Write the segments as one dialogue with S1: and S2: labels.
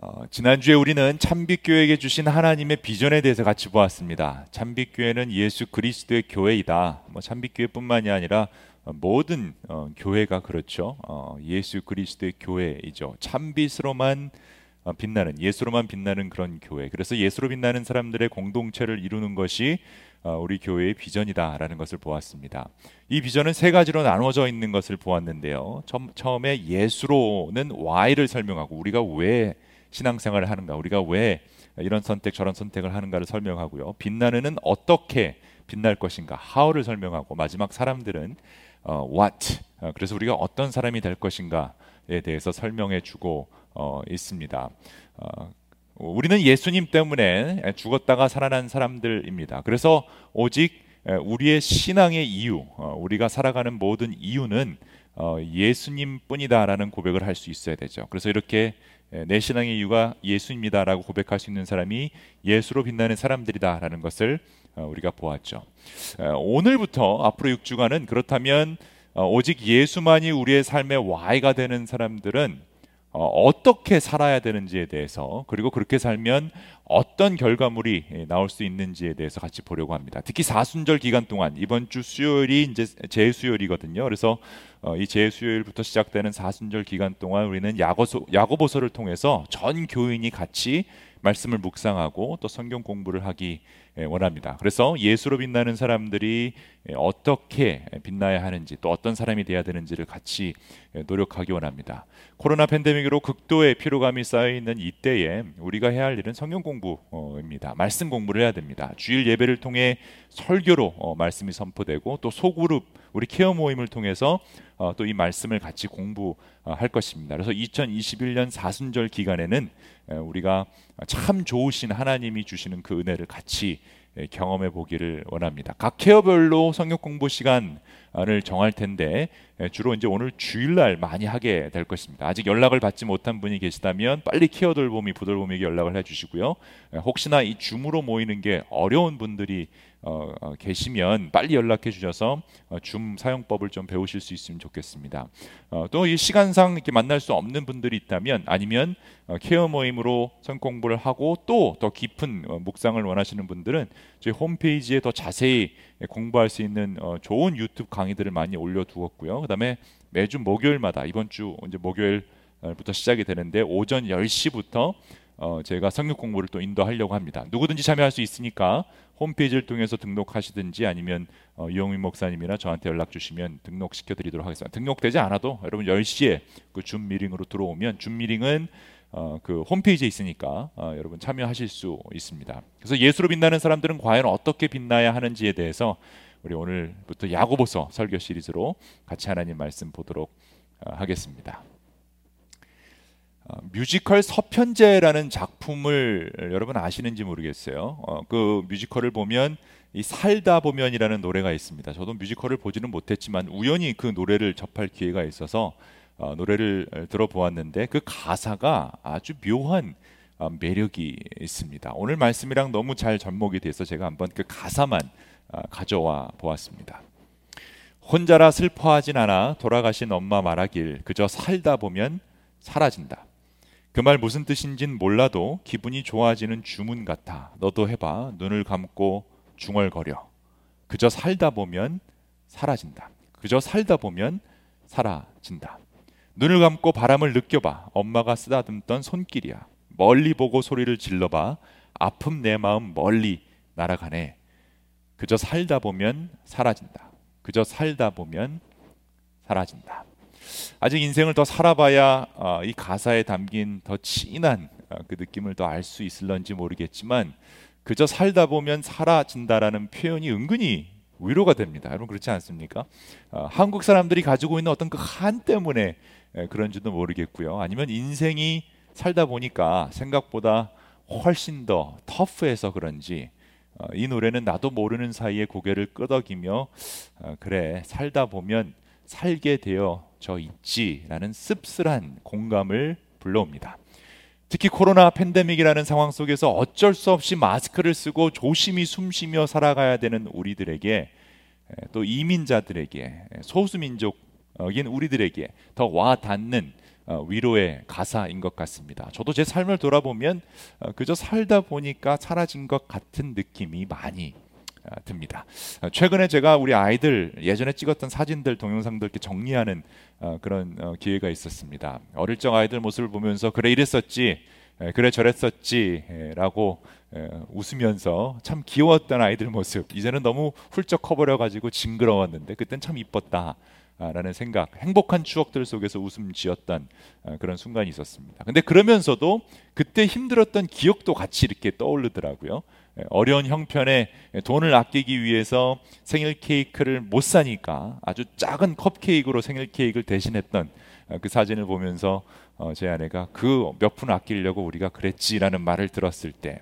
S1: 어, 지난주에 우리는 참빛교회에게 주신 하나님의 비전에 대해서 같이 보았습니다. 참빛교회는 예수 그리스도의 교회이다. 뭐 참빛교회뿐만이 아니라 모든 어, 교회가 그렇죠. 어, 예수 그리스도의 교회이죠. 참빛으로만 어, 빛나는 예수로만 빛나는 그런 교회. 그래서 예수로 빛나는 사람들의 공동체를 이루는 것이 어, 우리 교회의 비전이다라는 것을 보았습니다. 이 비전은 세 가지로 나누어져 있는 것을 보았는데요. 처음에 예수로는 Y를 설명하고 우리가 왜 신앙생활을 하는가, 우리가 왜 이런 선택 저런 선택을 하는가를 설명하고요. 빛나는은 어떻게 빛날 것인가, how를 설명하고 마지막 사람들은 어, what. 어, 그래서 우리가 어떤 사람이 될 것인가에 대해서 설명해주고 어, 있습니다. 어, 우리는 예수님 때문에 죽었다가 살아난 사람들입니다. 그래서 오직 우리의 신앙의 이유, 어, 우리가 살아가는 모든 이유는 어, 예수님뿐이다라는 고백을 할 수 있어야 되죠. 그래서 이렇게 내 신앙의 이유가 예수입니다라고 고백할 수 있는 사람이 예수로 빛나는 사람들이다라는 것을 어, 우리가 보았죠. 오늘부터 앞으로 6주간은 그렇다면 오직 예수만이 우리의 삶의 Y가 되는 사람들은 어, 떻게 살아야 되는지에 대해서 그리고 그렇게 살면 어떤 결과물이 예, 나올 수 있는지에 대해서 같이 보려고 합니다. 특히 사순절 기간 동안 이번 주 수요일이 이제 제수요일이거든요. 그래서 어, 이 제수요일부터 시작되는 사순절 기간 동안 우리는 야고소, 야고보서를 통해서 전 교인이 같이 말씀을 묵상하고 또 성경 공부를 하기 예, 원합니다. 그래서 예수로 빛나는 사람들이 예, 어떻게 빛나야 하는지 또 어떤 사람이 되어야 되는지를 같이 예, 노력하기 원합니다. 코로나 팬데믹으로 극도의 피로감이 쌓여 있는 이때에 우리가 해야 할 일은 성경 공부입니다. 말씀 공부를 해야 됩니다. 주일 예배를 통해 설교로 어, 말씀이 선포되고 또 소그룹 우리 케어 모임을 통해서 어, 또이 말씀을 같이 공부할 것입니다. 그래서 2021년 사순절 기간에는 우리가 참 좋으신 하나님이 주시는 그 은혜를 같이 경험해 보기를 원합니다. 각 케어별로 성경 공부 시간을 정할 텐데 주로 이제 오늘 주일날 많이 하게 될 것입니다. 아직 연락을 받지 못한 분이 계시다면 빨리 케어 돌봄이 부돌봄에게 연락을 해주시고요. 혹시나 이 줌으로 모이는 게 어려운 분들이 어, 어, 계시면 빨리 연락해 주셔서 어, 줌 사용법을 좀 배우실 수 있으면 좋겠습니다. 어, 또이 시간상 이렇게 만날 수 없는 분들이 있다면 아니면 어, 케어 모임으로 성 공부 를 하고 또 더 깊은 어, 묵상을 원하시는 분들은 저희 홈페이지에 더 자세히 공부할 수 있는 좋은 유튜브 강의들을 많이 올려두었고요. 그다음에 매주 목요일마다 이번 주 이제 목요일부터 시작이 되는데 오전 10시부터 어, 제가 성경 공부를 또 인도하려고 합니다. 누구든지 참여할 수 있으니까 홈페이지를 통해서 등록하시든지 아니면 어, 이용민 목사님이나 저한테 연락 주시면 등록시켜 드리도록 하겠습니다. 등록되지 않아도 여러분 10시에 그 줌 미링으로 들어오면 줌 미링은 어, 그 홈페이지에 있으니까 어, 여러분 참여하실 수 있습니다. 그래서 예수로 빛나는 사람들은 과연 어떻게 빛나야 하는지에 대해서 우리 오늘부터 야고보서 설교 시리즈로 같이 하나님 말씀 보도록 어, 하겠습니다. 어, 뮤지컬 서편제라는 작품을 여러분 아시는지 모르겠어요. 어, 그 뮤지컬을 보면 이 살다 보면이라는 노래가 있습니다. 저도 뮤지컬을 보지는 못했지만 우연히 그 노래를 접할 기회가 있어서 어, 노래를 들어보았는데 그 가사가 아주 묘한 어, 매력이 있습니다. 오늘 말씀이랑 너무 잘 접목이 돼서 제가 한번 그 가사만 어, 가져와 보았습니다. 혼자라 슬퍼하진 않아 돌아가신 엄마 말하길 그저 살다 보면 사라진다. 그 말 무슨 뜻인진 몰라도 기분이 좋아지는 주문 같아. 너도 해봐. 눈을 감고 중얼거려. 그저 살다 보면 사라진다. 그저 살다 보면 사라진다. 눈을 감고 바람을 느껴봐. 엄마가 쓰다듬던 손길이야. 멀리 보고 소리를 질러봐. 아픔 내 마음 멀리 날아가네. 그저 살다 보면 사라진다. 그저 살다 보면 사라진다. 아직 인생을 더 살아봐야 어, 이 가사에 담긴 더 진한 어, 그 느낌을 더 알 수 있을런지 모르겠지만 그저 살다 보면 사라진다라는 표현이 은근히 위로가 됩니다. 여러분 그렇지 않습니까? 어, 한국 사람들이 가지고 있는 어떤 그 한 때문에 그런지도 모르겠고요. 아니면 인생이 살다 보니까 생각보다 훨씬 더 터프해서 그런지 이 노래는 나도 모르는 사이에 고개를 끄덕이며 그래 살다 보면 살게 되어져 있지라는 씁쓸한 공감을 불러옵니다. 특히 코로나 팬데믹이라는 상황 속에서 어쩔 수 없이 마스크를 쓰고 조심히 숨쉬며 살아가야 되는 우리들에게 또 이민자들에게 소수민족인 우리들에게 더 와닿는 어, 위로의 가사인 것 같습니다. 저도 제 삶을 돌아보면 어, 그저 살다 보니까 사라진 것 같은 느낌이 많이 어, 듭니다. 최근에 제가 우리 아이들 예전에 찍었던 사진들 동영상들 이렇게 정리하는 그런 기회가 있었습니다. 어릴 적 아이들 모습을 보면서 그래 이랬었지, 그래 저랬었지라고 웃으면서 참 귀여웠던 아이들 모습 이제는 너무 훌쩍 커버려 가지고 징그러웠는데 그땐 참 이뻤다. 라는 생각, 행복한 추억들 속에서 웃음 지었던 어, 그런 순간이 있었습니다. 근데 그러면서도 그때 힘들었던 기억도 같이 이렇게 떠오르더라고요. 예, 어려운 형편에 돈을 아끼기 위해서 생일 케이크를 못 사니까 아주 작은 컵 케이크로 생일 케이크를 대신했던 어, 그 사진을 보면서 어, 제 아내가 그 몇 푼 아끼려고 우리가 그랬지라는 말을 들었을 때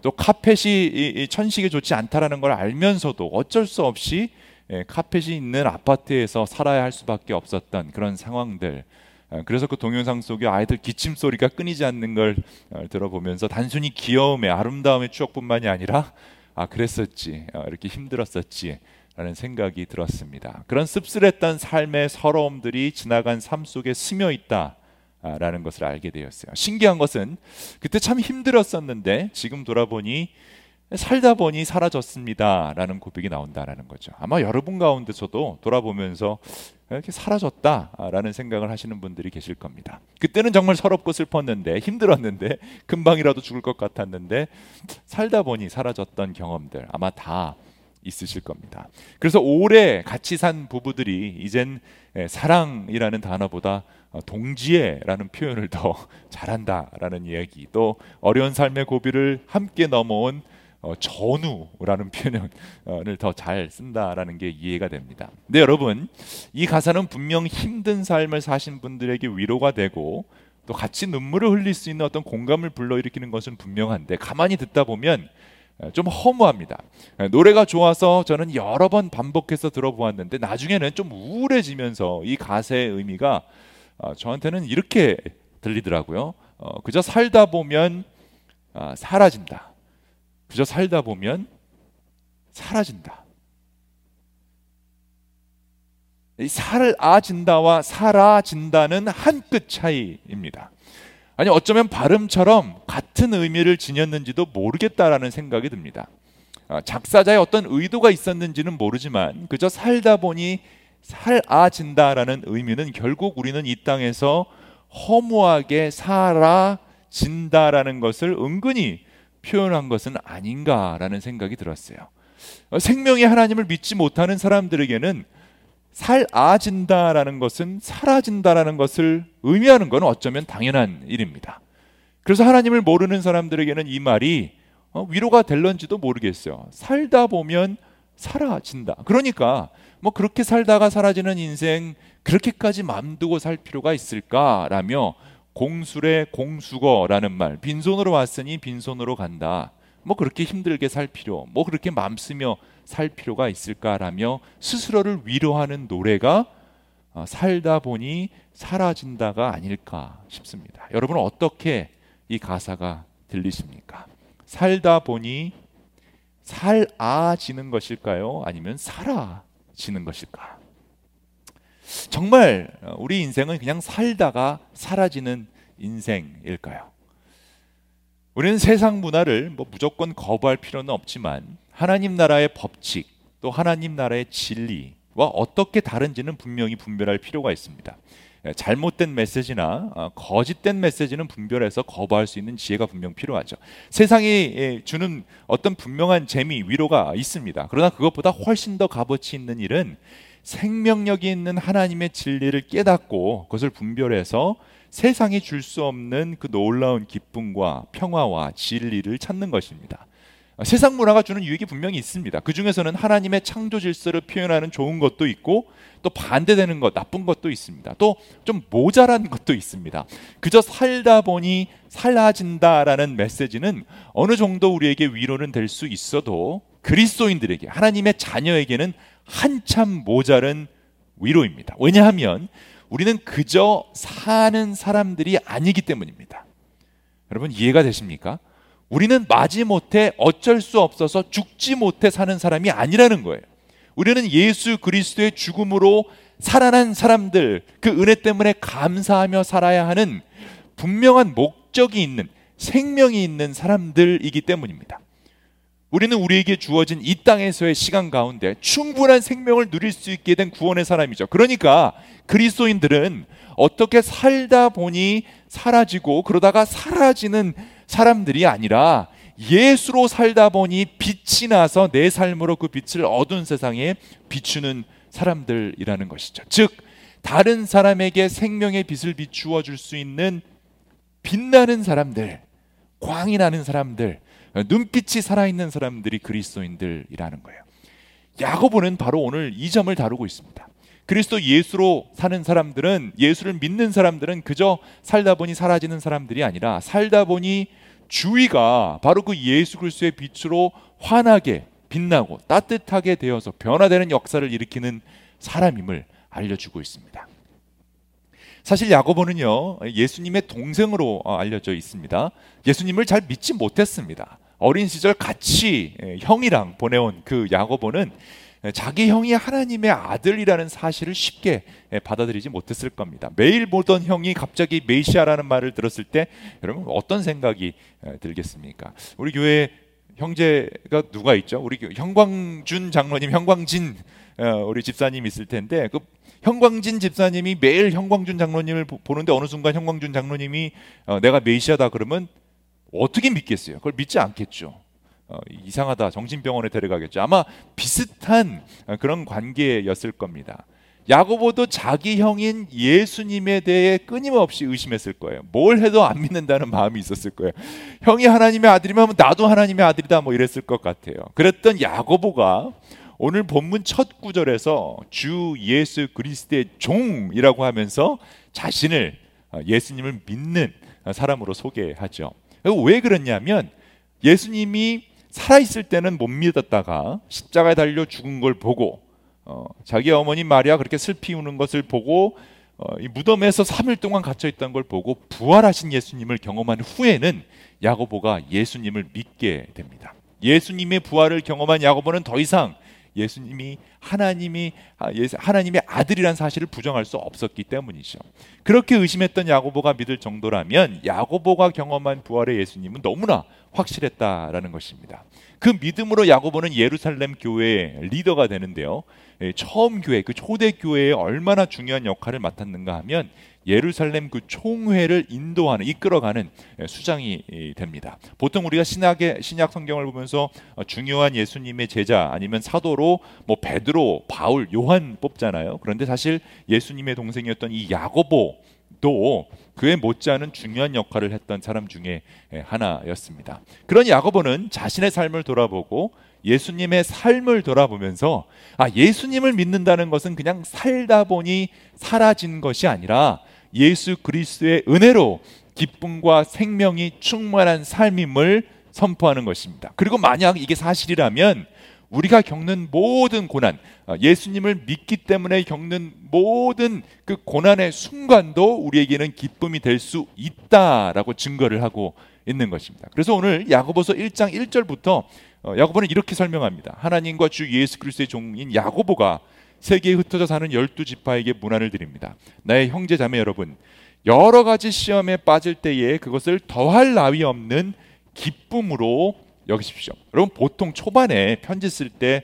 S1: 또 카펫이 천식에 좋지 않다라는 걸 알면서도 어쩔 수 없이 예, 카펫이 있는 아파트에서 살아야 할 수밖에 없었던 그런 상황들. 어, 그래서 그 동영상 속에 아이들 기침 소리가 끊이지 않는 걸 어, 들어보면서 단순히 귀여움의 아름다움의 추억뿐만이 아니라 아 그랬었지 어, 이렇게 힘들었었지 라는 생각이 들었습니다. 그런 씁쓸했던 삶의 서러움들이 지나간 삶 속에 스며 있다. 라는 것을 알게 되었어요. 신기한 것은 그때 참 힘들었었는데 지금 돌아보니 살다 보니 사라졌습니다라는 고백이 나온다라는 거죠. 아마 여러분 가운데서도 돌아보면서 이렇게 사라졌다라는 생각을 하시는 분들이 계실 겁니다. 그때는 정말 서럽고 슬펐는데 힘들었는데 금방이라도 죽을 것 같았는데 살다 보니 사라졌던 경험들 아마 다 있으실 겁니다. 그래서 오래 같이 산 부부들이 이젠 사랑이라는 단어보다 동지애라는 표현을 더 잘한다라는 이야기, 또 어려운 삶의 고비를 함께 넘어온 어, 전우라는 표현을 더 잘 쓴다라는 게 이해가 됩니다. 근데 여러분 이 가사는 분명 힘든 삶을 사신 분들에게 위로가 되고 또 같이 눈물을 흘릴 수 있는 어떤 공감을 불러일으키는 것은 분명한데 가만히 듣다 보면 어, 좀 허무합니다. 어, 노래가 좋아서 저는 여러 번 반복해서 들어보았는데 나중에는 좀 우울해지면서 이 가사의 의미가 어, 저한테는 이렇게 들리더라고요. 그저 살다 보면 사라진다. 그저 살다 보면 사라진다. 살아진다와 사라진다는 한 끗 차이입니다. 아니 어쩌면 발음처럼 같은 의미를 지녔는지도 모르겠다라는 생각이 듭니다. 아, 작사자의 어떤 의도가 있었는지는 모르지만 그저 살다 보니 살아진다라는 의미는 결국 우리는 이 땅에서 허무하게 살아진다라는 것을 은근히 표현한 것은 아닌가라는 생각이 들었어요. 어, 생명의 하나님을 믿지 못하는 사람들에게는 살아진다라는 것은 사라진다라는 것을 의미하는 건 어쩌면 당연한 일입니다. 그래서 하나님을 모르는 사람들에게는 이 말이 어, 위로가 될런지도 모르겠어요. 살다 보면 사라진다. 그러니까 뭐 그렇게 살다가 사라지는 인생 그렇게까지 맘 두고 살 필요가 있을까라며 공술의 공수거라는 말, 빈손으로 왔으니 빈손으로 간다. 뭐 그렇게 힘들게 살 필요, 뭐 그렇게 맘 쓰며 살 필요가 있을까라며 스스로를 위로하는 노래가 어, 살다 보니 사라진다가 아닐까 싶습니다. 여러분은 어떻게 이 가사가 들리십니까? 살다 보니 살아지는 것일까요? 아니면 사라지는 것일까? 정말 어, 우리 인생은 그냥 살다가 사라지는 인생일까요? 우리는 세상 문화를 뭐 무조건 거부할 필요는 없지만 하나님 나라의 법칙 또 하나님 나라의 진리와 어떻게 다른지는 분명히 분별할 필요가 있습니다. 예, 잘못된 메시지나 어, 거짓된 메시지는 분별해서 거부할 수 있는 지혜가 분명 필요하죠. 세상이 예, 주는 어떤 분명한 재미, 위로가 있습니다. 그러나 그것보다 훨씬 더 값어치 있는 일은 생명력이 있는 하나님의 진리를 깨닫고 그것을 분별해서 세상이 줄 수 없는 그 놀라운 기쁨과 평화와 진리를 찾는 것입니다. 세상 문화가 주는 유익이 분명히 있습니다. 그 중에서는 하나님의 창조 질서를 표현하는 좋은 것도 있고 또 반대되는 것, 나쁜 것도 있습니다. 또 좀 모자란 것도 있습니다. 그저 살다 보니 살아진다라는 메시지는 어느 정도 우리에게 위로는 될 수 있어도 그리스도인들에게 하나님의 자녀에게는 한참 모자른 위로입니다. 왜냐하면 우리는 그저 사는 사람들이 아니기 때문입니다. 여러분 이해가 되십니까? 우리는 마지못해 어쩔 수 없어서 죽지 못해 사는 사람이 아니라는 거예요. 우리는 예수 그리스도의 죽음으로 살아난 사람들, 그 은혜 때문에 감사하며 살아야 하는 분명한 목적이 있는 생명이 있는 사람들이기 때문입니다. 우리는 우리에게 주어진 이 땅에서의 시간 가운데 충분한 생명을 누릴 수 있게 된 구원의 사람이죠. 그러니까 그리스도인들은 어떻게 살다 보니 사라지고 그러다가 사라지는 사람들이 아니라 예수로 살다 보니 빛이 나서 내 삶으로 그 빛을 어두운 세상에 비추는 사람들이라는 것이죠. 즉 다른 사람에게 생명의 빛을 비추어 줄 수 있는 빛나는 사람들, 광이 나는 사람들, 눈빛이 살아있는 사람들이 그리스도인들이라는 거예요. 야고보는 바로 오늘 이 점을 다루고 있습니다. 그리스도 예수로 사는 사람들은 예수를 믿는 사람들은 그저 살다 보니 사라지는 사람들이 아니라 살다 보니 주위가 바로 그 예수 그리스도의 빛으로 환하게 빛나고 따뜻하게 되어서 변화되는 역사를 일으키는 사람임을 알려주고 있습니다. 사실 야고보는요 예수님의 동생으로 어, 알려져 있습니다. 예수님을 잘 믿지 못했습니다. 어린 시절 같이 예, 형이랑 보내온 그 야고보는 자기 형이 하나님의 아들이라는 사실을 쉽게 예, 받아들이지 못했을 겁니다. 매일 보던 형이 갑자기 메시아라는 말을 들었을 때 여러분 어떤 생각이 예, 들겠습니까? 우리 교회 형제가 누가 있죠? 우리 형광준 장로님, 형광진 어, 우리 집사님 있을 텐데 그 형광진 집사님이 매일 형광준 장로님을 보는데 어느 순간 형광준 장로님이 어, 내가 메시아다 그러면 어떻게 믿겠어요? 그걸 믿지 않겠죠. 어, 이상하다 정신병원에 데려가겠죠. 아마 비슷한 어, 그런 관계였을 겁니다. 야고보도 자기 형인 예수님에 대해 끊임없이 의심했을 거예요. 뭘 해도 안 믿는다는 마음이 있었을 거예요. 형이 하나님의 아들이면 나도 하나님의 아들이다 뭐 이랬을 것 같아요. 그랬던 야고보가 오늘 본문 첫 구절에서 주 예수 그리스도의 종이라고 하면서 자신을 어, 예수님을 믿는 사람으로 소개하죠. 왜 그랬냐면 예수님이 살아있을 때는 못 믿었다가 십자가에 달려 죽은 걸 보고 어, 자기 어머니 마리아 그렇게 슬피 우는 것을 보고 어, 이 무덤에서 3일 동안 갇혀 있던 걸 보고 부활하신 예수님을 경험한 후에는 야고보가 예수님을 믿게 됩니다. 예수님의 부활을 경험한 야고보는 더 이상 예수님이 하나님이 아, 하나님의 아들이란 사실을 부정할 수 없었기 때문이죠. 그렇게 의심했던 야고보가 믿을 정도라면 야고보가 경험한 부활의 예수님은 너무나 확실했다라는 것입니다. 그 믿음으로 야고보는 예루살렘 교회의 리더가 되는데요. 예, 처음 교회, 그 초대 교회에 얼마나 중요한 역할을 맡았는가 하면 예루살렘 그 총회를 인도하는 이끌어가는 예, 수장이 됩니다. 보통 우리가 신약의 신약 성경을 보면서 어, 중요한 예수님의 제자 아니면 사도로 뭐 베드로, 바울, 요한 뽑잖아요. 그런데 사실 예수님의 동생이었던 이 야고보도 그에 못지않은 중요한 역할을 했던 사람 중에 예, 하나였습니다. 그런 야고보는 자신의 삶을 돌아보고 예수님의 삶을 돌아보면서 아 예수님을 믿는다는 것은 그냥 살다 보니 사라진 것이 아니라 예수 그리스도의 은혜로 기쁨과 생명이 충만한 삶임을 선포하는 것입니다. 그리고 만약 이게 사실이라면 우리가 겪는 모든 고난, 어, 예수님을 믿기 때문에 겪는 모든 그 고난의 순간도 우리에게는 기쁨이 될 수 있다라고 증거를 하고 있는 것입니다. 그래서 오늘 야고보서 1장 1절부터 어, 야고보는 이렇게 설명합니다. 하나님과 주 예수 그리스도의 종인 야고보가 세계에 흩어져 사는 열두 지파에게 문안을 드립니다. 나의 형제 자매 여러분, 여러 가지 시험에 빠질 때에 그것을 더할 나위 없는 기쁨으로 여기십시오. 여러분 보통 초반에 편지 쓸 때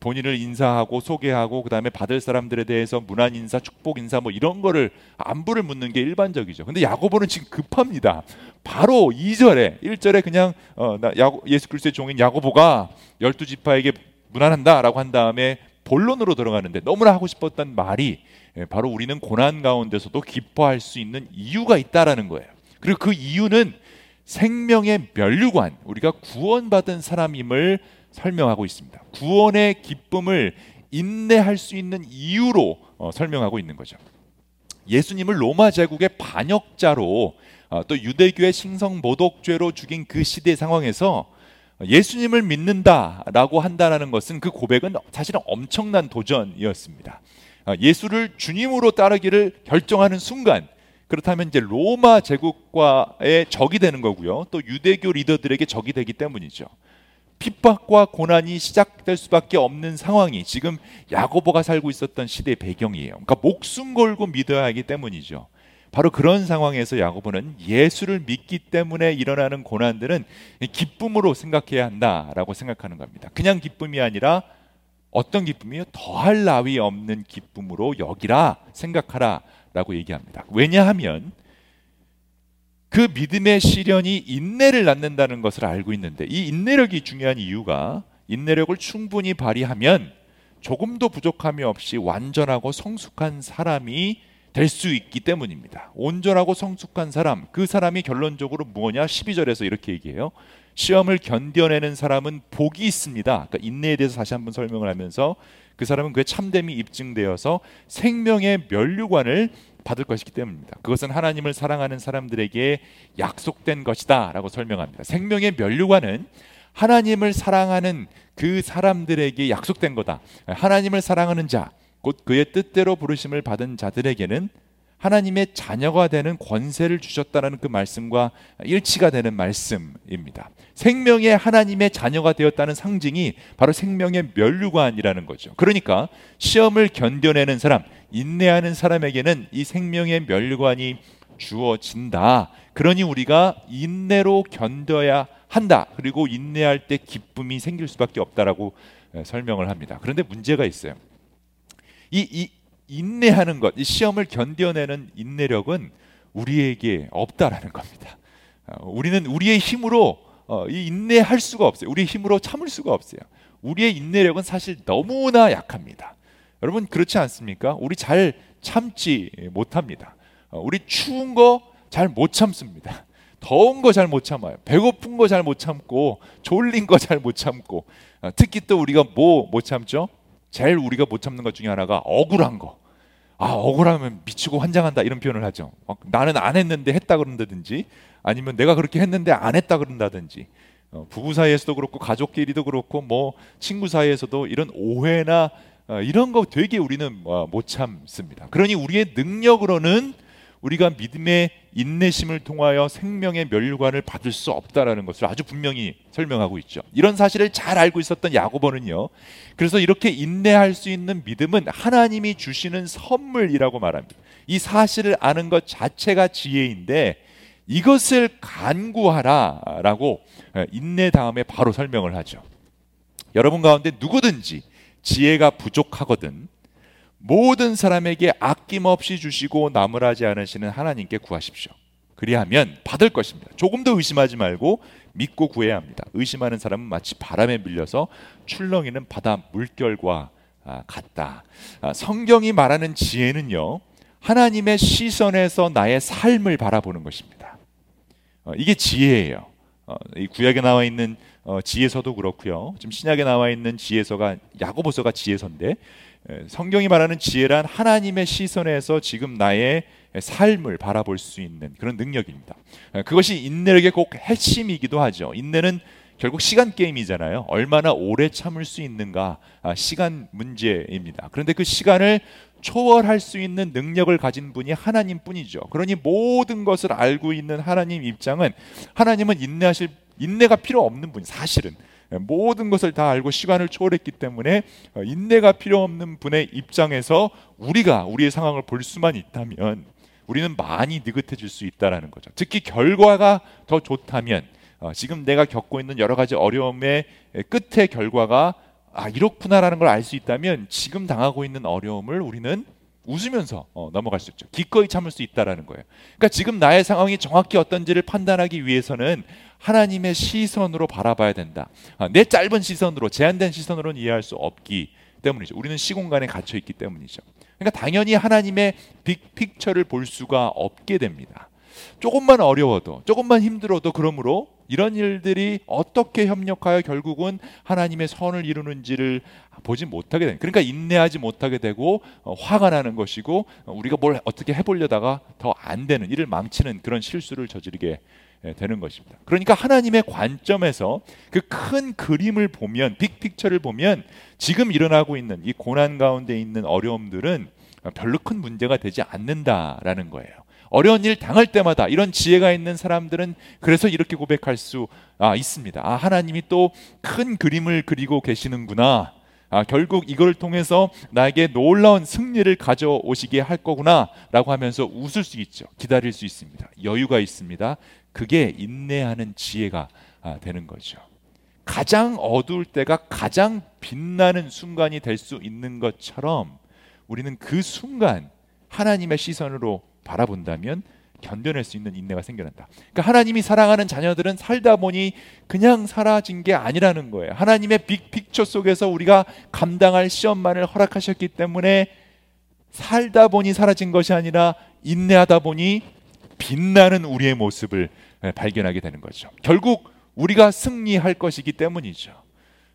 S1: 본인을 인사하고 소개하고 그다음에 받을 사람들에 대해서 문안 인사, 축복 인사 뭐 이런 거를 안부를 묻는 게 일반적이죠. 근데 야고보는 지금 급합니다. 바로 2절에 1절에 그냥 어, 나 야고, 예수 그리스도의 종인 야고보가 열두 지파에게 문안한다라고 한 다음에 본론으로 들어가는데 너무나 하고 싶었던 말이 예, 바로 우리는 고난 가운데서도 기뻐할 수 있는 이유가 있다라는 거예요. 그리고 그 이유는 생명의 면류관, 우리가 구원받은 사람임을 설명하고 있습니다. 구원의 기쁨을 인내할 수 있는 이유로 어, 설명하고 있는 거죠. 예수님을 로마 제국의 반역자로 어, 또 유대교의 신성 모독죄로 죽인 그 시대 상황에서 예수님을 믿는다라고 한다는 것은 그 고백은 사실은 엄청난 도전이었습니다. 어, 예수를 주님으로 따르기를 결정하는 순간 그렇다면 이제 로마 제국과의 적이 되는 거고요. 또 유대교 리더들에게 적이 되기 때문이죠. 핍박과 고난이 시작될 수밖에 없는 상황이 지금 야고보가 살고 있었던 시대의 배경이에요. 그러니까 목숨 걸고 믿어야 하기 때문이죠. 바로 그런 상황에서 야고보는 예수를 믿기 때문에 일어나는 고난들은 기쁨으로 생각해야 한다라고 생각하는 겁니다. 그냥 기쁨이 아니라 어떤 기쁨이요? 더할 나위 없는 기쁨으로 여기라 생각하라 라고 얘기합니다. 왜냐하면 그 믿음의 시련이 인내를 낳는다는 것을 알고 있는데 이 인내력이 중요한 이유가 인내력을 충분히 발휘하면 조금도 부족함이 없이 완전하고 성숙한 사람이 될 수 있기 때문입니다. 온전하고 성숙한 사람, 그 사람이 결론적으로 무엇냐? 12절에서 이렇게 얘기해요. 시험을 견뎌내는 사람은 복이 있습니다. 그러니까 인내에 대해서 다시 한번 설명을 하면서 그 사람은 그의 참됨이 입증되어서 생명의 면류관을 받을 것이기 때문입니다. 그것은 하나님을 사랑하는 사람들에게 약속된 것이다라고 설명합니다. 생명의 면류관은 하나님을 사랑하는 그 사람들에게 약속된 거다. 하나님을 사랑하는 자, 곧 그의 뜻대로 부르심을 받은 자들에게는 하나님의 자녀가 되는 권세를 주셨다라는 그 말씀과 일치가 되는 말씀입니다. 생명의 하나님의 자녀가 되었다는 상징이 바로 생명의 면류관이라는 거죠. 그러니까 시험을 견뎌내는 사람, 인내하는 사람에게는 이 생명의 면류관이 주어진다. 그러니 우리가 인내로 견뎌야 한다. 그리고 인내할 때 기쁨이 생길 수밖에 없다라고 설명을 합니다. 그런데 문제가 있어요. 이, 이 인내하는 것, 이 시험을 견뎌내는 인내력은 우리에게 없다라는 겁니다. 어, 우리는 우리의 힘으로 어, 이 인내할 수가 없어요. 우리의 힘으로 참을 수가 없어요. 우리의 인내력은 사실 너무나 약합니다. 여러분 그렇지 않습니까? 우리 잘 참지 못합니다. 어, 우리 추운 거 잘 못 참습니다. 더운 거 잘 못 참아요. 배고픈 거 잘 못 참고 졸린 거 잘 못 참고 특히 또 우리가 뭐 못 참죠? 제일 우리가 못 참는 것 중에 하나가 억울한 거. 아 억울하면 미치고 환장한다 이런 표현을 하죠. 어, 나는 안 했는데 했다 그런다든지 아니면 내가 그렇게 했는데 안 했다 그런다든지 어, 부부 사이에서도 그렇고 가족끼리도 그렇고 뭐 친구 사이에서도 이런 오해나 어, 이런 거 되게 우리는 어, 못 참습니다. 그러니 우리의 능력으로는 우리가 믿음의 인내심을 통하여 생명의 멸관을 받을 수 없다라는 것을 아주 분명히 설명하고 있죠. 이런 사실을 잘 알고 있었던 야고보는요. 그래서 이렇게 인내할 수 있는 믿음은 하나님이 주시는 선물이라고 말합니다. 이 사실을 아는 것 자체가 지혜인데 이것을 간구하라라고 인내 다음에 바로 설명을 하죠. 여러분 가운데 누구든지 지혜가 부족하거든 모든 사람에게 아낌없이 주시고 나무라지 않으시는 하나님께 구하십시오. 그리하면 받을 것입니다. 조금 더 의심하지 말고 믿고 구해야 합니다. 의심하는 사람은 마치 바람에 밀려서 출렁이는 바다 물결과 아, 같다. 아, 성경이 말하는 지혜는요, 하나님의 시선에서 나의 삶을 바라보는 것입니다. 어, 이게 지혜예요. 어, 이 구약에 나와 있는 어, 지혜서도 그렇고요. 지금 신약에 나와 있는 지혜서가 야고보서가 지혜서인데 예, 성경이 말하는 지혜란 하나님의 시선에서 지금 나의 삶을 바라볼 수 있는 그런 능력입니다. 예, 그것이 인내력의 꼭 핵심이기도 하죠. 인내는 결국 시간 게임이잖아요. 얼마나 오래 참을 수 있는가 아, 시간 문제입니다. 그런데 그 시간을 초월할 수 있는 능력을 가진 분이 하나님뿐이죠. 그러니 모든 것을 알고 있는 하나님 입장은 하나님은 인내하실 인내가 필요 없는 분 사실은 모든 것을 다 알고 시간을 초월했기 때문에 어, 인내가 필요 없는 분의 입장에서 우리가 우리의 상황을 볼 수만 있다면 우리는 많이 느긋해질 수 있다라는 거죠. 특히 결과가 더 좋다면 어, 지금 내가 겪고 있는 여러 가지 어려움의 끝의 결과가 아 이렇구나라는 걸 알 수 있다면 지금 당하고 있는 어려움을 우리는 웃으면서 어, 넘어갈 수 있죠. 기꺼이 참을 수 있다라는 거예요. 그러니까 지금 나의 상황이 정확히 어떤지를 판단하기 위해서는 하나님의 시선으로 바라봐야 된다. 아, 내 짧은 시선으로 제한된 시선으로는 이해할 수 없기 때문이죠. 우리는 시공간에 갇혀 있기 때문이죠. 그러니까 당연히 하나님의 빅픽처를 볼 수가 없게 됩니다. 조금만 어려워도 조금만 힘들어도 그러므로 이런 일들이 어떻게 협력하여 결국은 하나님의 선을 이루는지를 보지 못하게 되는 그러니까 인내하지 못하게 되고 어, 화가 나는 것이고 어, 우리가 뭘 어떻게 해보려다가 더 안 되는 일을 망치는 그런 실수를 저지르게 예, 되는 것입니다. 그러니까 하나님의 관점에서 그 큰 그림을 보면 빅픽처를 보면 지금 일어나고 있는 이 고난 가운데 있는 어려움들은 별로 큰 문제가 되지 않는다라는 거예요. 어려운 일 당할 때마다 이런 지혜가 있는 사람들은 그래서 이렇게 고백할 수 아, 있습니다. 아, 하나님이 또 큰 그림을 그리고 계시는구나. 아, 결국 이걸 통해서 나에게 놀라운 승리를 가져오시게 할 거구나 라고 하면서 웃을 수 있죠. 기다릴 수 있습니다. 여유가 있습니다. 그게 인내하는 지혜가 아, 되는 거죠. 가장 어두울 때가 가장 빛나는 순간이 될 수 있는 것처럼 우리는 그 순간 하나님의 시선으로 바라본다면 견뎌낼 수 있는 인내가 생겨난다. 그러니까 하나님이 사랑하는 자녀들은 살다 보니 그냥 사라진 게 아니라는 거예요. 하나님의 빅픽처 속에서 우리가 감당할 시험만을 허락하셨기 때문에 살다 보니 사라진 것이 아니라 인내하다 보니 빛나는 우리의 모습을 발견하게 되는 거죠. 결국 우리가 승리할 것이기 때문이죠.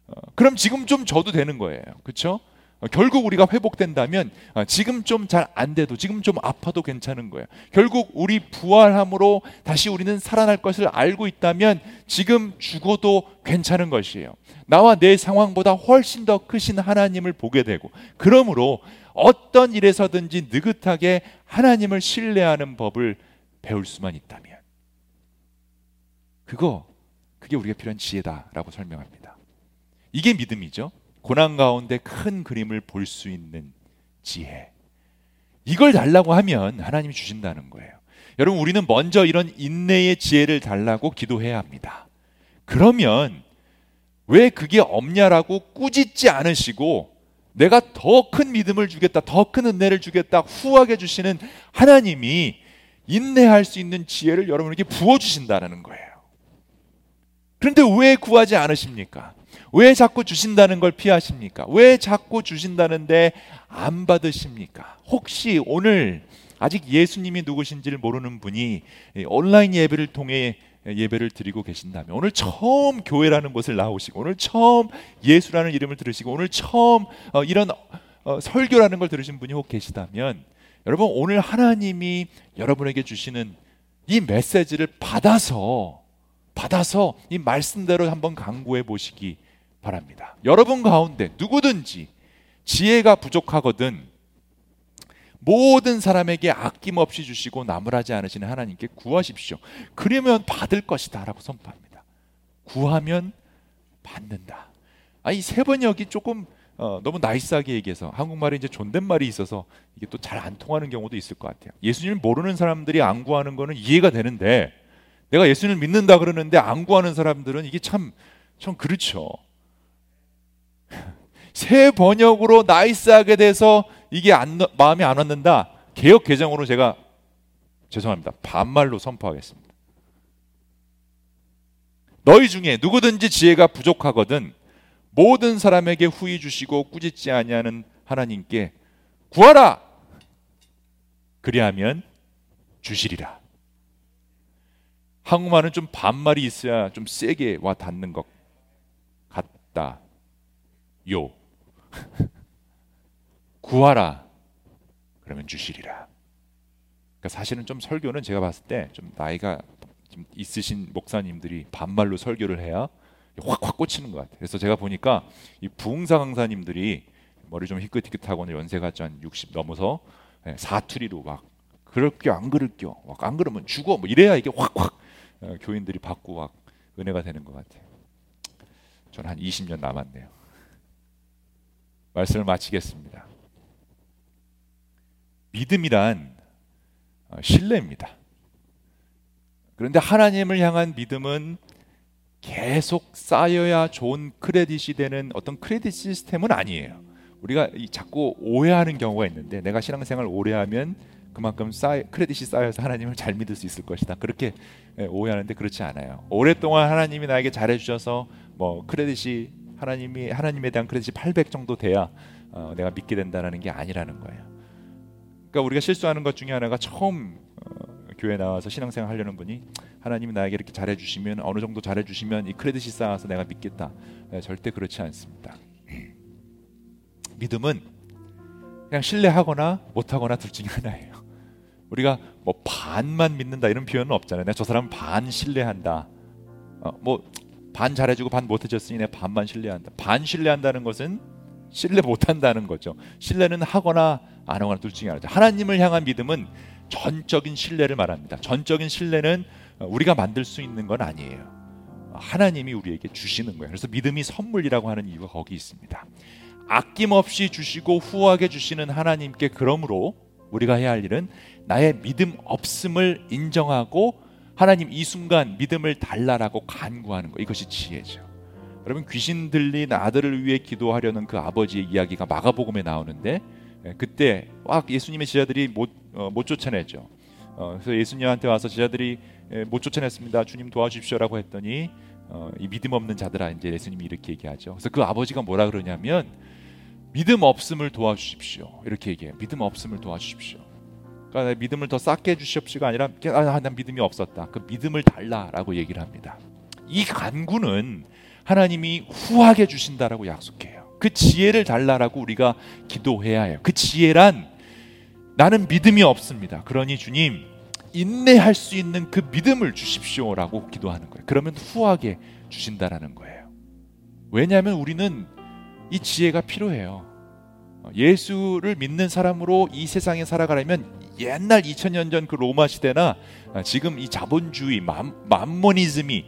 S1: 어, 그럼 지금 좀 져도 되는 거예요. 그렇죠? 어, 결국 우리가 회복된다면 어, 지금 좀 잘 안 돼도 지금 좀 아파도 괜찮은 거예요. 결국 우리 부활함으로 다시 우리는 살아날 것을 알고 있다면 지금 죽어도 괜찮은 것이에요. 나와 내 상황보다 훨씬 더 크신 하나님을 보게 되고 그러므로 어떤 일에서든지 느긋하게 하나님을 신뢰하는 법을 배울 수만 있다면 그거 그게 우리가 필요한 지혜다라고 설명합니다. 이게 믿음이죠. 고난 가운데 큰 그림을 볼 수 있는 지혜. 이걸 달라고 하면 하나님이 주신다는 거예요. 여러분, 우리는 먼저 이런 인내의 지혜를 달라고 기도해야 합니다. 그러면 왜 그게 없냐라고 꾸짖지 않으시고 내가 더 큰 믿음을 주겠다, 더 큰 은혜를 주겠다, 후하게 주시는 하나님이 인내할 수 있는 지혜를 여러분에게 부어주신다는 거예요. 그런데 왜 구하지 않으십니까? 왜 자꾸 주신다는 걸 피하십니까? 왜 자꾸 주신다는데 안 받으십니까? 혹시 오늘 아직 예수님이 누구신지를 모르는 분이 온라인 예배를 통해 예배를 드리고 계신다면 오늘 처음 교회라는 곳을 나오시고 오늘 처음 예수라는 이름을 들으시고 오늘 처음 어, 이런 어, 설교라는 걸 들으신 분이 혹 계시다면 여러분 오늘 하나님이 여러분에게 주시는 이 메시지를 받아서 받아서 이 말씀대로 한번 강구해 보시기 바랍니다. 여러분 가운데 누구든지 지혜가 부족하거든 모든 사람에게 아낌없이 주시고 나무라지 않으시는 하나님께 구하십시오. 그러면 받을 것이다라고 선포합니다. 구하면 받는다. 아, 이 새번역이 조금 어, 너무 nice하게 얘기해서 한국말에 이제 존댓말이 있어서 이게 또 잘 안 통하는 경우도 있을 것 같아요. 예수님을 모르는 사람들이 안 구하는 거는 이해가 되는데 내가 예수님을 믿는다 그러는데 안 구하는 사람들은 이게 참, 참 그렇죠. 새 번역으로 nice하게 돼서 이게 안, 마음에 안 와닿는다. 개역 개정으로 제가 죄송합니다. 반말로 선포하겠습니다. 너희 중에 누구든지 지혜가 부족하거든 모든 사람에게 후히 주시고 꾸짖지 아니하는 하나님께 구하라. 그리하면 주시리라. 한국말은 좀 반말이 있어야 좀 세게 와 닿는 것 같다. 요. 구하라. 그러면 주시리라. 그러니까 사실은 좀 설교는 제가 봤을 때 좀 나이가 좀 있으신 목사님들이 반말로 설교를 해야 확확 꽂히는 것 같아요. 그래서 제가 보니까 이 부흥사 강사님들이 머리 좀 희끗희끗하고 연세가 한 60 넘어서 예, 사투리로 막 그럴게요 안 그럴게요 안 그러면 죽어 뭐 이래야 이게 확확 어, 교인들이 받고 막 은혜가 되는 것 같아요. 저는 한 20년 남았네요. 말씀을 마치겠습니다. 믿음이란 어, 신뢰입니다. 그런데 하나님을 향한 믿음은 계속 쌓여야 좋은 크레딧이 되는 어떤 크레딧 시스템은 아니에요. 우리가 자꾸 오해하는 경우가 있는데 내가 신앙생활 오래 하면 그만큼 쌓여, 크레딧이 쌓여서 하나님을 잘 믿을 수 있을 것이다. 그렇게 예, 오해하는데 그렇지 않아요. 오랫동안 하나님이 나에게 잘해 주셔서 뭐 크레딧이 하나님이 하나님에 대한 크레딧이 800 정도 돼야 어, 내가 믿게 된다는 게 아니라는 거예요. 그러니까 우리가 실수하는 것 중에 하나가 처음 어, 교회 나와서 신앙생활 하려는 분이 하나님이 나에게 이렇게 잘해 주시면 어느 정도 잘해 주시면 이 크레딧이 쌓아서 내가 믿겠다. 네, 절대 그렇지 않습니다. 믿음은 그냥 신뢰하거나 못하거나 둘 중에 하나예요. 우리가 뭐 반만 믿는다 이런 표현은 없잖아요. 저 사람 반 신뢰한다. 어, 뭐반 잘해주고 반 못해줬으니 내가 반만 신뢰한다. 반 신뢰한다는 것은 신뢰 못한다는 거죠. 신뢰는 하거나 안 하거나 둘 중에 하나죠. 하나님을 향한 믿음은 전적인 신뢰를 말합니다. 전적인 신뢰는 우리가 만들 수 있는 건 아니에요. 하나님이 우리에게 주시는 거예요. 그래서 믿음이 선물이라고 하는 이유가 거기 있습니다. 아낌없이 주시고 후하게 주시는 하나님께 그러므로 우리가 해야 할 일은 나의 믿음 없음을 인정하고 하나님 이 순간 믿음을 달라라고 간구하는 거 이것이 지혜죠. 여러분 귀신 들린 아들을 위해 기도하려는 그 아버지의 이야기가 마가복음에 나오는데 예, 그때 막 예수님의 제자들이 못, 어, 못 쫓아내죠. 어, 그래서 예수님한테 와서 제자들이 예, 못 쫓아냈습니다. 주님 도와주십시오라고 했더니 어, 이 믿음 없는 자들아 이제 예수님이 이렇게 얘기하죠. 그래서 그 아버지가 뭐라 그러냐면 믿음 없음을 도와주십시오. 이렇게 얘기해요. 믿음 없음을 도와주십시오. 그러니까 믿음을 더 쌓게 해주십시오가 아니라 아, 난 믿음이 없었다. 그 믿음을 달라라고 얘기를 합니다. 이 간구는 하나님이 후하게 주신다라고 약속해요. 그 지혜를 달라라고 우리가 기도해야 해요. 그 지혜란 나는 믿음이 없습니다. 그러니 주님 인내할 수 있는 그 믿음을 주십시오라고 기도하는 거예요. 그러면 후하게 주신다라는 거예요. 왜냐하면 우리는 이 지혜가 필요해요. 예수를 믿는 사람으로 이 세상에 살아가려면 옛날 2000년 전 그 로마 시대나 지금 이 자본주의 맘, 맘모니즘이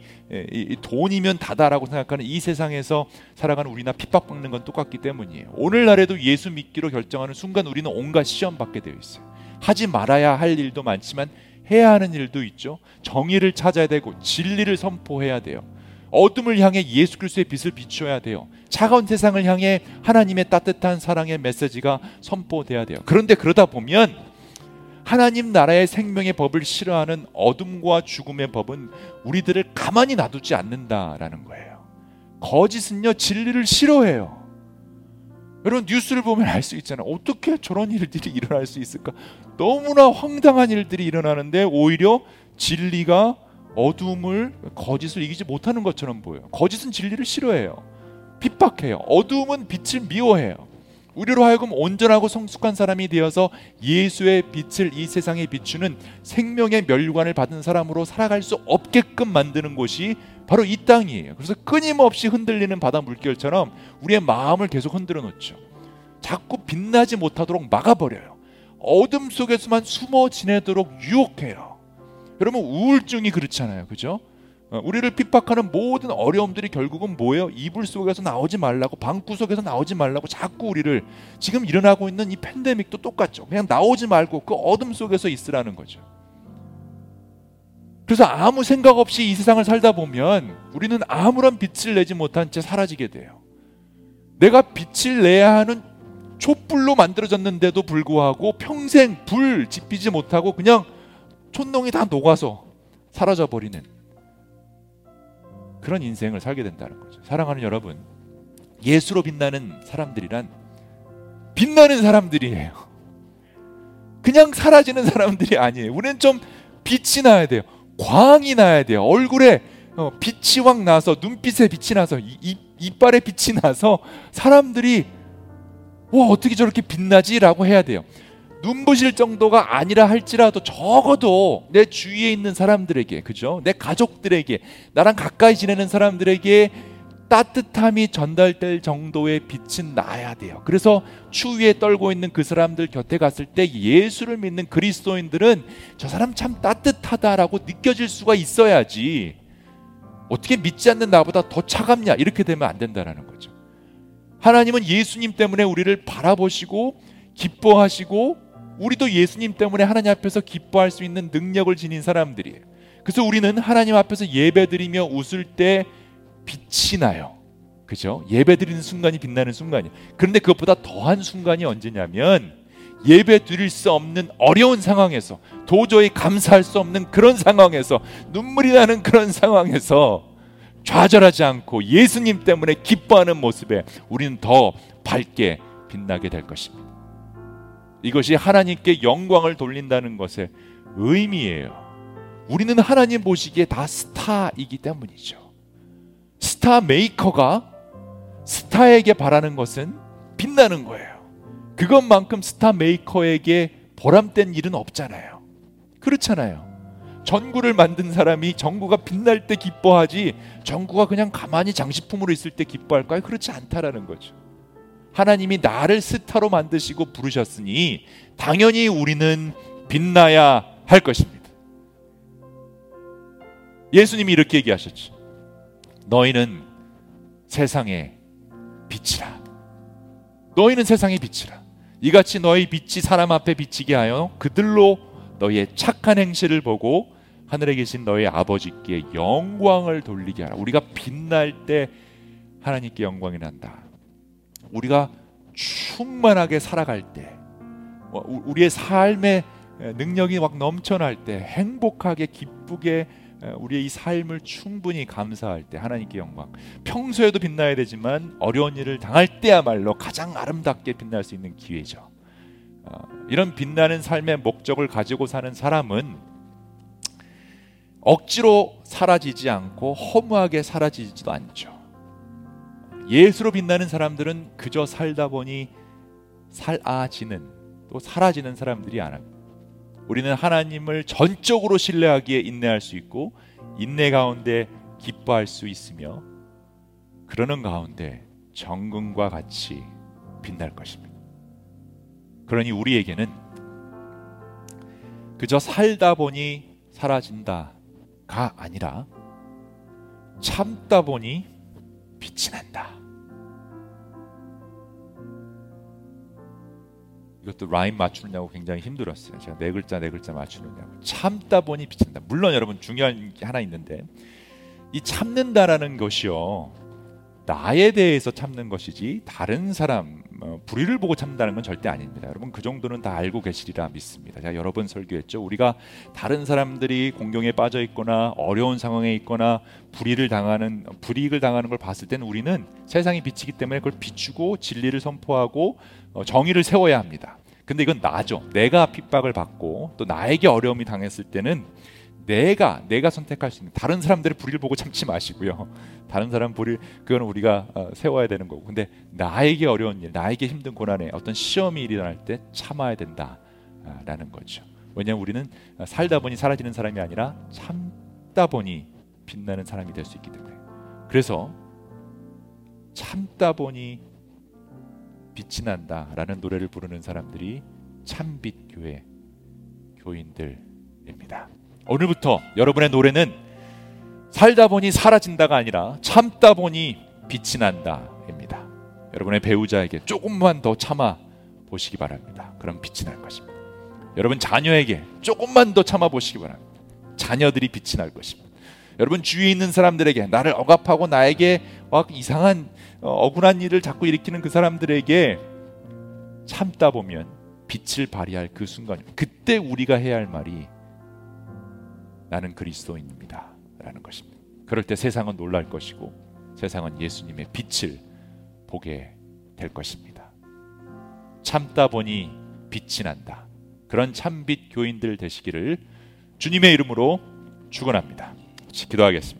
S1: 돈이면 다다라고 생각하는 이 세상에서 살아가는 우리나 핍박받는 건 똑같기 때문이에요. 오늘날에도 예수 믿기로 결정하는 순간 우리는 온갖 시험 받게 되어 있어요. 하지 말아야 할 일도 많지만 해야 하는 일도 있죠. 정의를 찾아야 되고 진리를 선포해야 돼요. 어둠을 향해 예수 그리스도의 빛을 비춰야 돼요. 차가운 세상을 향해 하나님의 따뜻한 사랑의 메시지가 선포돼야 돼요. 그런데 그러다 보면 하나님 나라의 생명의 법을 싫어하는 어둠과 죽음의 법은 우리들을 가만히 놔두지 않는다라는 거예요. 거짓은요 진리를 싫어해요. 여러분 뉴스를 보면 알 수 있잖아요. 어떻게 저런 일들이 일어날 수 있을까? 너무나 황당한 일들이 일어나는데 오히려 진리가 어둠을 거짓을 이기지 못하는 것처럼 보여요. 거짓은 진리를 싫어해요. 핍박해요. 어둠은 빛을 미워해요. 우리로 하여금 온전하고 성숙한 사람이 되어서 예수의 빛을 이 세상에 비추는 생명의 멸관을 받은 사람으로 살아갈 수 없게끔 만드는 곳이 바로 이 땅이에요. 그래서 끊임없이 흔들리는 바다 물결처럼 우리의 마음을 계속 흔들어 놓죠. 자꾸 빛나지 못하도록 막아버려요. 어둠 속에서만 숨어 지내도록 유혹해요. 여러분 우울증이 그렇잖아요. 그죠? 어, 우리를 핍박하는 모든 어려움들이 결국은 뭐예요? 이불 속에서 나오지 말라고 방구 속에서 나오지 말라고 자꾸 우리를 지금 일어나고 있는 이 팬데믹도 똑같죠. 그냥 나오지 말고 그 어둠 속에서 있으라는 거죠. 그래서 아무 생각 없이 이 세상을 살다 보면 우리는 아무런 빛을 내지 못한 채 사라지게 돼요. 내가 빛을 내야 하는 촛불로 만들어졌는데도 불구하고 평생 불 지피지 못하고 그냥 촌농이 다 녹아서 사라져 버리는 그런 인생을 살게 된다는 거죠. 사랑하는 여러분, 예수로 빛나는 사람들이란 빛나는 사람들이에요. 그냥 사라지는 사람들이 아니에요. 우리는 좀 빛이 나야 돼요. 광이 나야 돼요. 얼굴에 어, 빛이 확 나서 눈빛에 빛이 나서 이, 이빨에 빛이 나서 사람들이 와 어떻게 저렇게 빛나지라고 해야 돼요. 눈부실 정도가 아니라 할지라도 적어도 내 주위에 있는 사람들에게 그죠? 내 가족들에게 나랑 가까이 지내는 사람들에게 따뜻함이 전달될 정도의 빛은 나야 돼요. 그래서 추위에 떨고 있는 그 사람들 곁에 갔을 때 예수를 믿는 그리스도인들은 저 사람 참 따뜻하다라고 느껴질 수가 있어야지. 어떻게 믿지 않는 나보다 더 차갑냐 이렇게 되면 안 된다라는 거죠. 하나님은 예수님 때문에 우리를 바라보시고 기뻐하시고 우리도 예수님 때문에 하나님 앞에서 기뻐할 수 있는 능력을 지닌 사람들이에요. 그래서 우리는 하나님 앞에서 예배드리며 웃을 때 빛이 나요. 그죠? 예배드리는 순간이 빛나는 순간이에요. 그런데 그것보다 더한 순간이 언제냐면 예배 드릴 수 없는 어려운 상황에서 도저히 감사할 수 없는 그런 상황에서 눈물이 나는 그런 상황에서 좌절하지 않고 예수님 때문에 기뻐하는 모습에 우리는 더 밝게 빛나게 될 것입니다. 이것이 하나님께 영광을 돌린다는 것의 의미예요. 우리는 하나님 보시기에 다 스타이기 때문이죠. 스타 메이커가 스타에게 바라는 것은 빛나는 거예요. 그것만큼 스타 메이커에게 보람된 일은 없잖아요. 그렇잖아요. 전구를 만든 사람이 전구가 빛날 때 기뻐하지 전구가 그냥 가만히 장식품으로 있을 때 기뻐할까요? 그렇지 않다라는 거죠. 하나님이 나를 스타로 만드시고 부르셨으니 당연히 우리는 빛나야 할 것입니다. 예수님이 이렇게 얘기하셨죠. 너희는 세상의 빛이라. 너희는 세상의 빛이라. 이같이 너희 빛이 사람 앞에 비치게 하여 그들로 너희의 착한 행실을 보고 하늘에 계신 너희 아버지께 영광을 돌리게 하라. 우리가 빛날 때 하나님께 영광이 난다. 우리가 충만하게 살아갈 때, 뭐, 우리의 삶의 능력이 막 넘쳐날 때, 행복하게 기쁘게 우리의 이 삶을 충분히 감사할 때 하나님께 영광. 평소에도 빛나야 되지만 어려운 일을 당할 때야말로 가장 아름답게 빛날 수 있는 기회죠. 어, 이런 빛나는 삶의 목적을 가지고 사는 사람은 억지로 사라지지 않고 허무하게 사라지지도 않죠. 예수로 빛나는 사람들은 그저 살다 보니 살아지는 또 사라지는 사람들이 아닙니다. 우리는 하나님을 전적으로 신뢰하기에 인내할 수 있고 인내 가운데 기뻐할 수 있으며 그러는 가운데 정금과 같이 빛날 것입니다. 그러니 우리에게는 그저 살다 보니 사라진다가 아니라 참다 보니 빛이 난다. 이것도 라인 맞추느냐고 굉장히 힘들었어요. 제가 네 글자 네 글자 맞추느냐고 참다 보니 비친다. 물론 여러분 중요한 게 하나 있는데 이 참는다라는 것이요 나에 대해서 참는 것이지 다른 사람 어, 불의를 보고 참는다는 건 절대 아닙니다. 여러분 그 정도는 다 알고 계시리라 믿습니다. 제가 여러 번 설교했죠. 우리가 다른 사람들이 공경에 빠져 있거나 어려운 상황에 있거나 불의를 당하는 불이익을 당하는 걸 봤을 때는 우리는 세상이 비치기 때문에 그걸 비추고 진리를 선포하고 어, 정의를 세워야 합니다. 근데 이건 나죠. 내가 핍박을 받고 또 나에게 어려움이 당했을 때는 내가 내가 선택할 수 있는 다른 사람들의 불의를 보고 참지 마시고요. 다른 사람 불의 그거는 우리가 어, 세워야 되는 거고. 근데 나에게 어려운 일, 나에게 힘든 고난에 어떤 시험이 일어날 때 참아야 된다라는 거죠. 왜냐하면 우리는 살다 보니 사라지는 사람이 아니라 참다 보니 빛나는 사람이 될 수 있기 때문에. 그래서 참다 보니 빛이 난다라는 노래를 부르는 사람들이 참빛 교회 교인들입니다. 오늘부터 여러분의 노래는 살다 보니 사라진다가 아니라 참다 보니 빛이 난다입니다. 여러분의 배우자에게 조금만 더 참아 보시기 바랍니다. 그럼 빛이 날 것입니다. 여러분 자녀에게 조금만 더 참아 보시기 바랍니다. 자녀들이 빛이 날 것입니다. 여러분 주위에 있는 사람들에게 나를 억압하고 나에게 막 이상한 어, 억울한 일을 자꾸 일으키는 그 사람들에게 참다 보면 빛을 발휘할 그 순간 그때 우리가 해야 할 말이 나는 그리스도인입니다. 라는 것입니다. 그럴 때 세상은 놀랄 것이고 세상은 예수님의 빛을 보게 될 것입니다. 참다 보니 빛이 난다. 그런 참빛 교인들 되시기를 주님의 이름으로 축원합니다. 기도하겠습니다